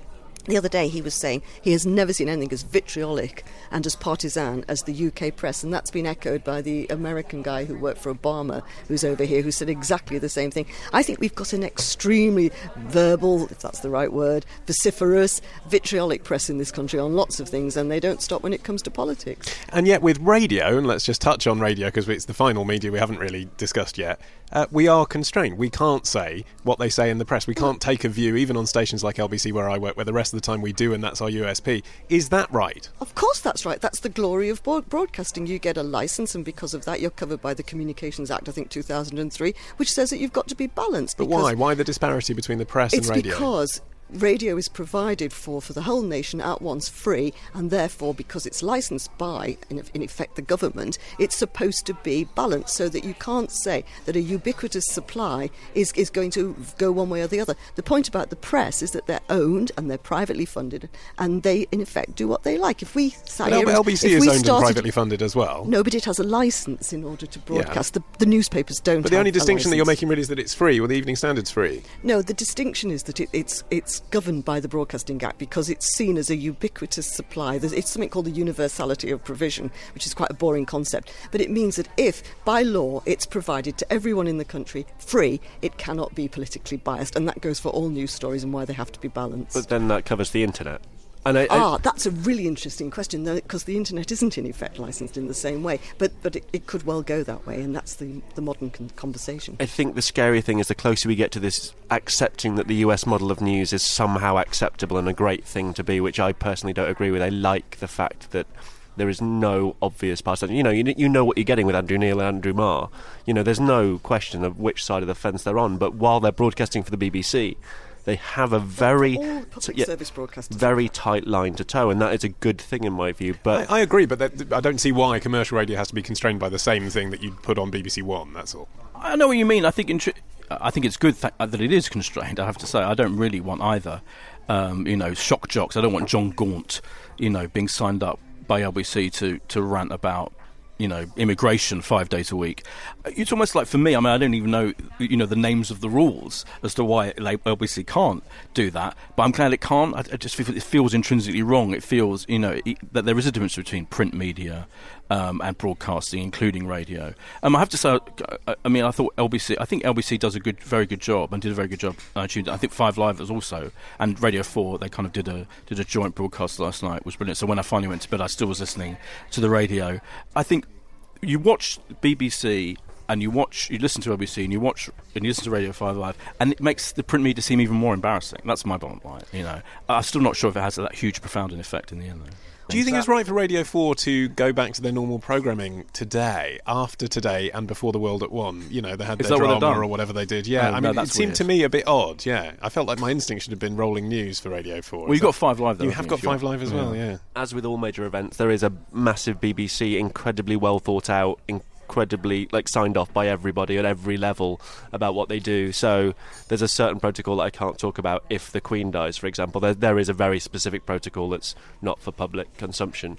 the other day, he was saying he has never seen anything as vitriolic and as partisan as the UK press, and that's been echoed by the American guy who worked for Obama, who's over here, who said exactly the same thing. I think we've got an extremely verbal, if that's the right word, vociferous, vitriolic press in this country on lots of things, and they don't stop when it comes to politics. And yet, with radio, and let's just touch on radio because it's the final media we haven't really discussed yet, uh, we are constrained. We can't say what they say in the press. We can't take a view, even on stations like LBC where I work, where the rest of the time we do, and that's our USP. Is that right? Of course, that's right. That's the glory of broadcasting. You get a license, and because of that, you're covered by the Communications Act, I think 2003, which says that you've got to be balanced. But why? Why the disparity between the press and radio? It's because radio is provided for for the whole nation at once free, and therefore, because it's licensed by, in, in effect, the government, it's supposed to be balanced so that you can't say that a ubiquitous supply is, is going to go one way or the other. The point about the press is that they're owned and they're privately funded, and they, in effect, do what they like. If we sat But LBC is owned and privately funded as well. No, but it has a license in order to broadcast. The, the newspapers don't. But the only distinction that you're making really is that it's free, or the Evening Standard's free. No, the distinction is that it, it's it's governed by the Broadcasting Act because it's seen as a ubiquitous supply. There's, it's something called the universality of provision, which is quite a boring concept. But it means that if, by law, it's provided to everyone in the country free, it cannot be politically biased, and that goes for all news stories and why they have to be balanced. But then that covers the internet. And I, I- Ah, that's a really interesting question, though, because the internet isn't in effect licensed in the same way. But but it, it could well go that way, and that's the the modern con- conversation. I think the scary thing is the closer we get to this accepting that the US model of news is somehow acceptable and a great thing to be, which I personally don't agree with. I like the fact that there is no obvious partisan. You know, you, you know what you're getting with Andrew Neil and Andrew Marr. You know, there's no question of which side of the fence they're on. But while they're broadcasting for the BBC, they have a very all public yeah, service broadcasters. very tight line to toe, and that is a good thing in my view. But I, I agree, but that, I don't see why commercial radio has to be constrained by the same thing that you'd put on BBC One. That's all. I know what you mean. I think intri- I think it's good th- that it is constrained. I have to say, I don't really want either. Um, you know, shock jocks. I don't want Jon Gaunt, you know, being signed up by LBC to to rant about you know immigration five days a week. It's almost like for me. I mean, I don't even know you know the names of the rules as to why like, LBC can't do that. But I'm glad it can't. I, I just feel it feels intrinsically wrong. It feels you know it, that there is a difference between print media um, and broadcasting, including radio. Um, I have to say, I, I mean, I thought LBC. I think LBC does a good, very good job, and did a very good job. Uh, I think Five Live was also, and Radio Four. They kind of did a did a joint broadcast last night. Was brilliant. So when I finally went to bed, I still was listening to the radio. I think you watch BBC and you watch, you listen to LBC and you watch and you listen to Radio Five Live, and it makes the print media seem even more embarrassing. That's my bottom line. You know, I'm still not sure if it has that huge, profound an effect in the end. Though. Do you think it's right for Radio 4 to go back to their normal programming today, after today, and before the World at One? You know, they had Is their that what drama or whatever they did. Yeah, Oh, I no, mean, it seemed weird. to me a bit odd, yeah. I felt like my instinct should have been rolling news for Radio 4. Well, you've got Five Live, though, You have got if you Five. Live as well, yeah. As with all major events, there is a massive BBC, incredibly well thought out, incredibly like signed off by everybody at every level about what they do. So there's a certain protocol that I can't talk about if the Queen dies, for example. There, there is a very specific protocol that's not for public consumption.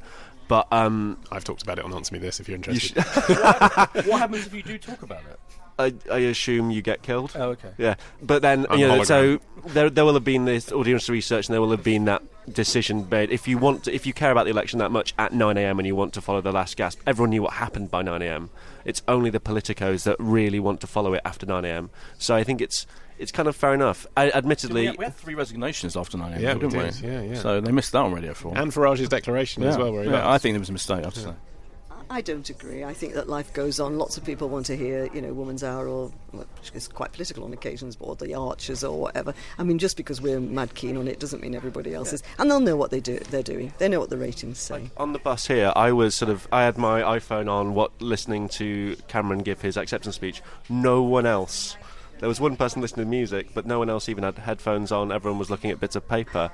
But um, I've talked about it on Answer Me This if you're you interested. sh- what happens if you do talk about it? I, I assume you get killed. Oh, okay. Yeah, but then I'm you know, so there there will have been this audience research, and there will have been that decision made. If you want, to, if you care about the election that much at 9 a.m. and you want to follow the last gasp, everyone knew what happened by 9 a.m. It's only the politicos that really want to follow it after 9 a.m. So I think it's it's kind of fair enough. I, admittedly, we, had, we had three resignations after 9 a.m. Yeah, we didn't did. Yeah, yeah. So they missed that on Radio 4. And Farage's declaration as well, where he yeah, left. I think it was a mistake, I have to say. I don't agree. I think that life goes on. Lots of people want to hear, you know, Woman's Hour or, well, which is quite political on occasions, or the Archers or whatever. I mean, just because we're mad keen on it doesn't mean everybody else is. And they'll know what they do. They're doing. They know what the ratings say. on the bus here, I was sort of I had my iPhone on, what listening to Cameron give his acceptance speech. No one else. There was one person listening to music, but no one else even had headphones on. Everyone was looking at bits of paper.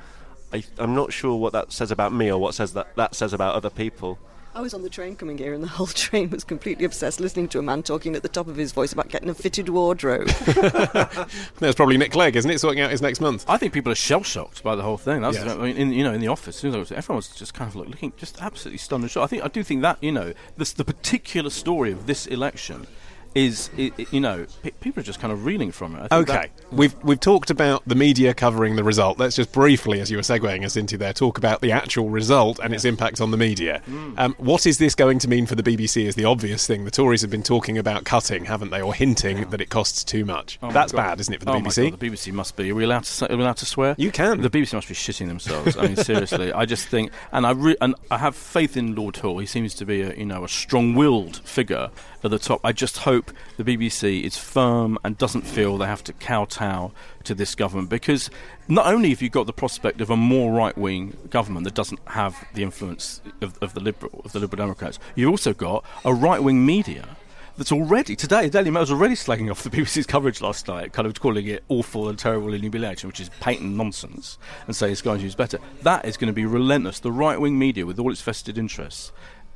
I, I'm not sure what that says about me or what says that that says about other people. I was on the train coming here, and the whole train was completely obsessed listening to a man talking at the top of his voice about getting a fitted wardrobe. There's probably Nick Clegg, isn't it, sorting out his next month? I think people are shell shocked by the whole thing. That's, Yes. I mean, in, you know, in the office, you everyone was just kind of like looking, just absolutely stunned and shocked. I think I do think that you know, this, the particular story of this election is, you know, pe- people are just kind of reeling from it. I think Okay, that- we've we've talked about the media covering the result. Let's just briefly, as you were segueing us into there, talk about the actual result and its impact on the media. Mm. Um, what is this going to mean for the BBC? Is the obvious thing. The Tories have been talking about cutting, haven't they, or hinting that it costs too much. Oh That's bad, isn't it, for the oh BBC? God, the BBC must be. Are we allowed to? Are we allowed to swear? You can. The BBC must be shitting themselves. I mean, seriously. I just think, and I re- and I have faith in Lord Hall. He seems to be a you know a strong-willed figure at the top. I just hope the BBC is firm and doesn't feel they have to kowtow to this government because not only have you got the prospect of a more right-wing government that doesn't have the influence of, of the liberal of the Liberal Democrats, you've also got a right-wing media that's already today. The Daily Mail's already slagging off the BBC's coverage last night, kind of calling it awful and terrible in election, which is patent nonsense, and saying Sky News better. That is going to be relentless. The right wing media, with all its vested interests,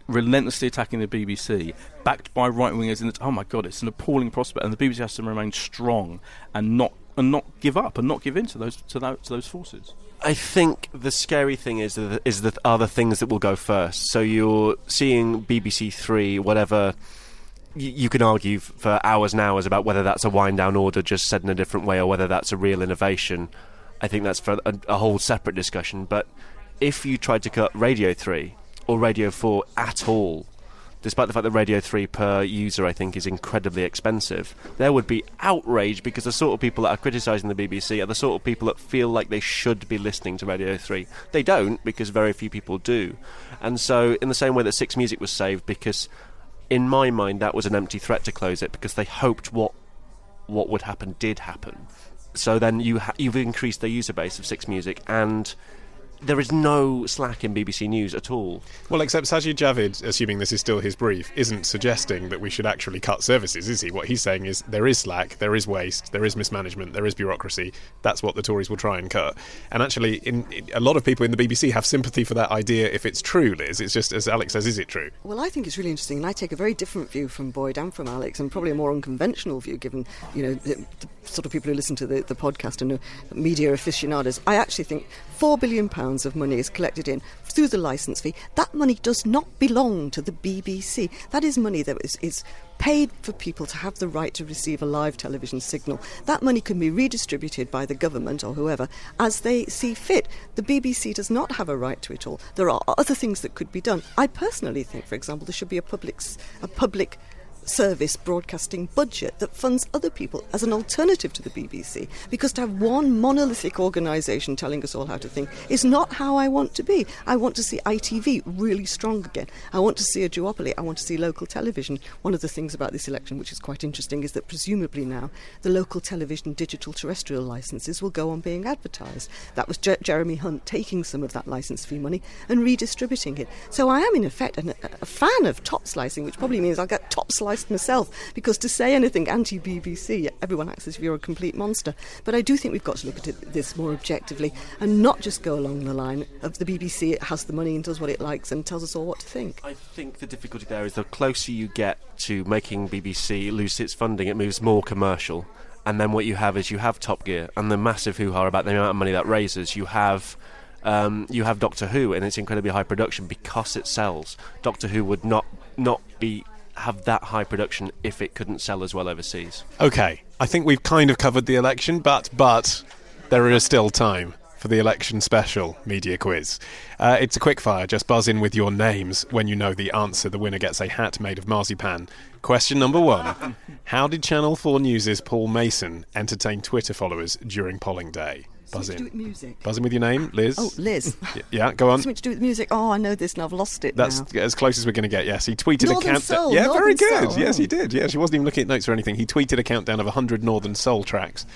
relentlessly attacking the BBC, backed by right wingers. In the, oh my God, it's an appalling prospect, and the BBC has to remain strong and not and not give up and not give in to those to those, to those forces. I think the scary thing is that is that are the things that will go first. So you're seeing BBC Three, whatever. You, you can argue for hours and hours about whether that's a wind down order, just said in a different way, or whether that's a real innovation. I think that's for a, a whole separate discussion. But if you tried to cut Radio Three or Radio Four at all, despite the fact that Radio 3 per user, I think, is incredibly expensive, there would be outrage because the sort of people that are criticising the BBC are the sort of people that feel like they should be listening to Radio 3. They don't because very few people do. And so, in the same way that Six Music was saved, because in my mind that was an empty threat to close it because they hoped what what would happen did happen. So then you ha- you've increased the user base of Six Music and there is no slack in BBC News at all. Well, except Sajid Javid, assuming this is still his brief, isn't suggesting that we should actually cut services, is he? What he's saying is there is slack, there is waste, there is mismanagement, there is bureaucracy. That's what the Tories will try and cut. And actually, in, in- a lot of people in the BBC have sympathy for that idea if it's true, Lis. It's just, as Alex says, is it true? Well, I think it's really interesting, and I take a very different view from Boyd and from Alex, and probably a more unconventional view, given you know the, the sort of people who listen to the, the podcast and are media aficionados. I actually think four billion pounds of money is collected in through the licence fee. That money does not belong to the BBC. That is money that is, is paid for people to have the right to receive a live television signal. That money can be redistributed by the government or whoever as they see fit. The BBC does not have a right to it all. There are other things that could be done. I personally think, for example, there should be a public, a public service broadcasting budget that funds other people as an alternative to the BBC. Because to have one monolithic organisation telling us all how to think is not how I want to be. I want to see ITV really strong again. I want to see a duopoly. I want to see local television. One of the things about this election, which is quite interesting, is that presumably now the local television digital terrestrial licences will go on being advertised. That was Jer- Jeremy Hunt taking some of that licence fee money and redistributing it. So I am, in effect, an, a fan of top slicing, which probably means I'll get top sliced myself because to say anything anti BBC, everyone acts as if you're a complete monster. But I do think we've got to look at it, this more objectively and not just go along the line of the BBC, it has the money and does what it likes and tells us all what to think. I think the difficulty there is the closer you get to making BBC lose its funding, it moves more commercial. And then what you have is you have Top Gear and the massive hoo ha about the amount of money that raises. You have. Um, you have Doctor Who, and it's incredibly high production because it sells. Doctor Who would not not be have that high production if it couldn't sell as well overseas. Okay, I think we've kind of covered the election, but but there is still time for the election special media quiz. Uh, it's a quick fire. Just buzz in with your names when you know the answer. The winner gets a hat made of marzipan. Question number one: How did Channel Four News' Paul Mason entertain Twitter followers during polling day? Buzz Something to in. do with music. Buzz in with your name, Lis. Oh, Lis. Y- yeah, go on. Something to do with music. Oh, I know this and I've lost it That's now. as close as we're going to get. Yes, he tweeted Northern a countdown. Soul, yeah, very good. Soul. Yes, he did. Yes, he wasn't even looking at notes or anything. He tweeted a countdown of 100 Northern Soul tracks.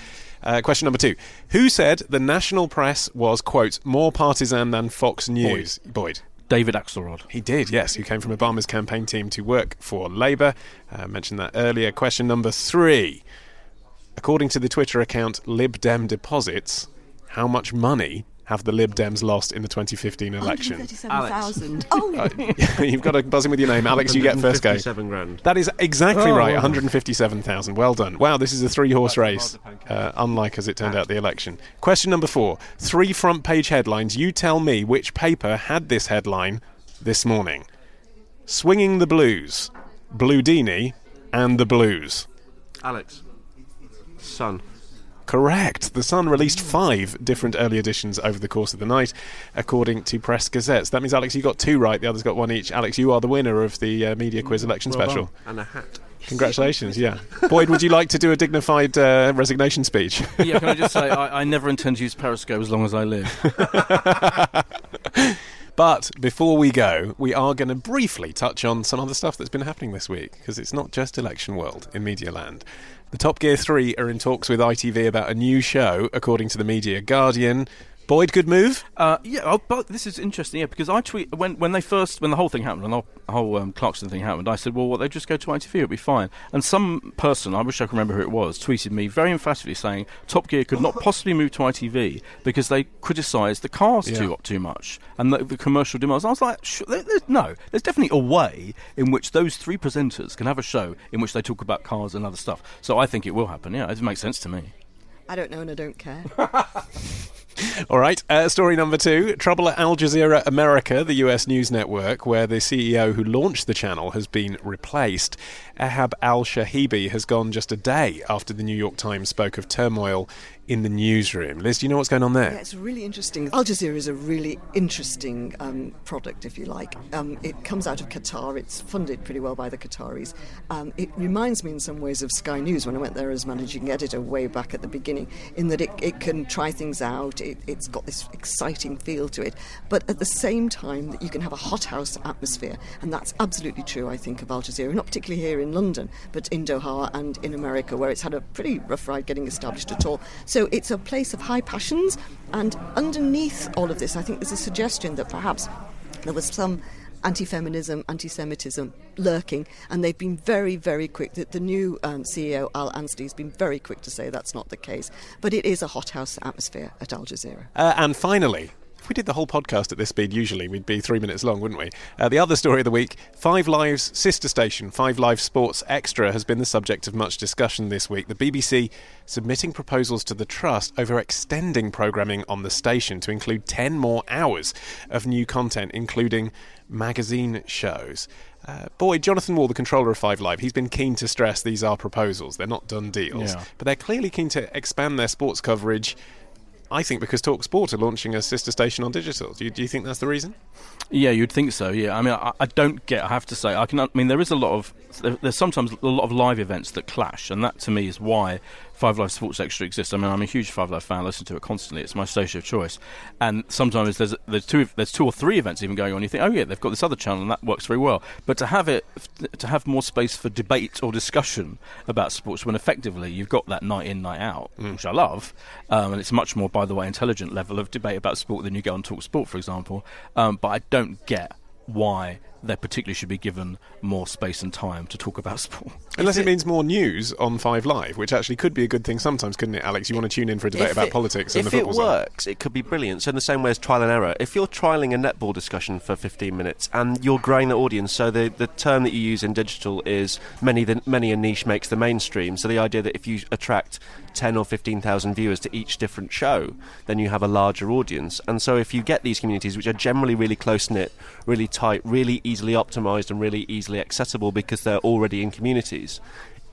Uh, question number two: Who said the national press was quote more partisan than Fox News? Boyd. David Axelrod. He did, yes. Who came from Obama's campaign team to work for Labour. Uh, mentioned that earlier. Question number three. According to the Twitter account Lib Dem Deposits, how much money have the Lib Dems lost in the 2015 election? 137,000. Oh, Uh, You've got to buzz in with your name. Alex, you get first go. 157 grand. That is exactly Oh. right. 157,000. Well done. Wow, this is a three horse race, uh, unlike as it turned out the election. Question number four. Three front page headlines. You tell me which paper had this headline this morning Swinging the Blues, Bluedini, and the Blues. Alex. Sun. Correct. The Sun released five different early editions over the course of the night, according to Press Gazettes. That means, Alex, you got two right. The others got one each. Alex, you are the winner of the uh, Media Quiz election Well special. done. And a hat. Congratulations, yeah. Boyd, would you like to do a dignified uh, resignation speech? yeah, can I just say, I, I never intend to use Periscope as long as I live. But before we go, we are going to briefly touch on some other stuff that's been happening this week, because it's not just election world in Media Land. The Top Gear 3 are in talks with ITV about a new show, according to the Media Guardian. Boyd, good move. Uh, yeah, oh, but this is interesting. Yeah, because I tweet when when they first when the whole thing happened, when the whole um, Clarkson thing happened, I said, well, what, they just go to ITV, it'll be fine. And some person, I wish I could remember who it was, tweeted me very emphatically saying Top Gear could not possibly move to ITV because they criticised the cars Yeah. too too much and the, the commercial demands. I was like, sh- there, there's, no, there's definitely a way in which those three presenters can have a show in which they talk about cars and other stuff. So I think it will happen. Yeah, it makes sense to me. I don't know and I don't care. All right, uh, story number two Trouble at Al Jazeera America, the US news network, where the CEO who launched the channel has been replaced. Ehab Al Shihabi has gone just a day after the New York Times spoke of turmoil in the newsroom. Lis, do you know what's going on there? Yeah, it's really interesting. Al Jazeera is a really interesting um, product, if you like. Um, it comes out of Qatar. It's funded pretty well by the Qataris. Um, it reminds me in some ways of Sky News when I went there as managing editor way back at the beginning, in that it, it can try things out. It, it's got this exciting feel to it, but at the same time that you can have a hothouse atmosphere, and that's absolutely true. I think of Al Jazeera, not particularly here in London, but in Doha and in America, where it's had a pretty rough ride getting established at all. So it's a place of high passions, and underneath all of this, I think there's a suggestion that perhaps there was some anti-feminism, anti-Semitism lurking, and they've been very, very quick. The, the new um, CEO Al Anstey has been very quick to say that's not the case, but it is a hothouse atmosphere at Al Jazeera. Uh, and finally, we did the whole podcast at this speed, usually we'd be three minutes long, wouldn't we? Uh, the other story of the week Five Live's sister station, Five Live Sports Extra, has been the subject of much discussion this week. The BBC submitting proposals to the Trust over extending programming on the station to include 10 more hours of new content, including magazine shows. Uh, boy, Jonathan Wall, the controller of Five Live, he's been keen to stress these are proposals. They're not done deals. Yeah. But they're clearly keen to expand their sports coverage I think because Talk Sport are launching a sister station on digital. Do you, do you think that's the reason? Yeah, you'd think so. Yeah, I mean, I, I, don't get. I have to say, I can. I mean, there is a lot of there, there's sometimes a lot of live events that clash, and that to me is why Five Live Sports Extra exists. I mean, I'm a huge Five Live fan. I listen to it constantly. It's my station of choice. And sometimes there's there's two there's two or three events even going on. You think, oh yeah, they've got this other channel and that works very well. But to have it to have more space for debate or discussion about sports when effectively you've got that night in night out, mm. which I love, um, and it's much more by the way intelligent level of debate about sport than you get on Talk Sport, for example. Um, but I don't get why they particularly should be given more space and time to talk about sport. Unless it, it, means more news on Five Live, which actually could be a good thing sometimes, couldn't it, Alex? You want to tune in for a debate about it, politics and the football If it works, it could be brilliant. So in the same way as trial and error, if you're trialing a netball discussion for 15 minutes and you're growing the audience, so the, the term that you use in digital is many the, many a niche makes the mainstream. So the idea that if you attract 10 or 15,000 viewers to each different show, then you have a larger audience. And so if you get these communities, which are generally really close knit, really tight, really easily optimized, and really easily accessible because they're already in communities,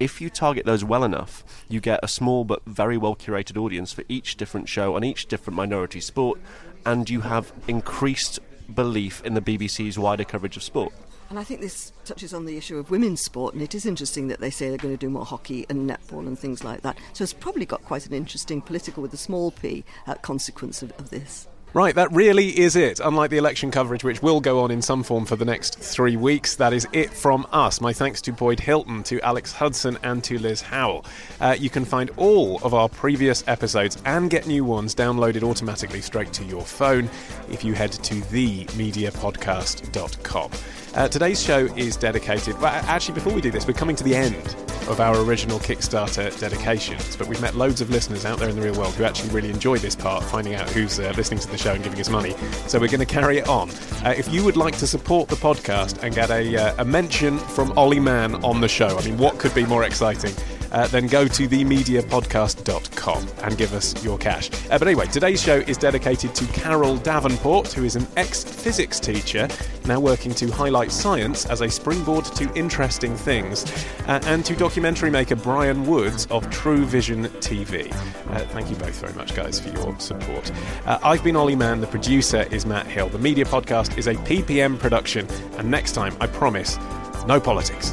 if you target those well enough, you get a small but very well curated audience for each different show on each different minority sport, and you have increased belief in the BBC's wider coverage of sport. And I think this touches on the issue of women's sport, and it is interesting that they say they're going to do more hockey and netball and things like that. So it's probably got quite an interesting political, with a small p, uh, consequence of, of this. Right, that really is it. Unlike the election coverage, which will go on in some form for the next three weeks, that is it from us. My thanks to Boyd Hilton, to Alex Hudson, and to Lis Howell. Uh, you can find all of our previous episodes and get new ones downloaded automatically straight to your phone if you head to themediapodcast.com. Uh, today's show is dedicated. Well, actually, before we do this, we're coming to the end of our original Kickstarter dedications, but we've met loads of listeners out there in the real world who actually really enjoy this part, finding out who's uh, listening to the show and giving us money. So we're going to carry it on. Uh, if you would like to support the podcast and get a, uh, a mention from Olly Mann on the show, I mean, what could be more exciting? Uh, then go to themediapodcast.com and give us your cash. Uh, but anyway, today's show is dedicated to Carol Davenport, who is an ex physics teacher now working to highlight science as a springboard to interesting things, uh, and to documentary maker Brian Woods of True Vision TV. Uh, thank you both very much, guys, for your support. Uh, I've been Olly Mann, the producer is Matt Hill. The Media Podcast is a PPM production, and next time, I promise, no politics.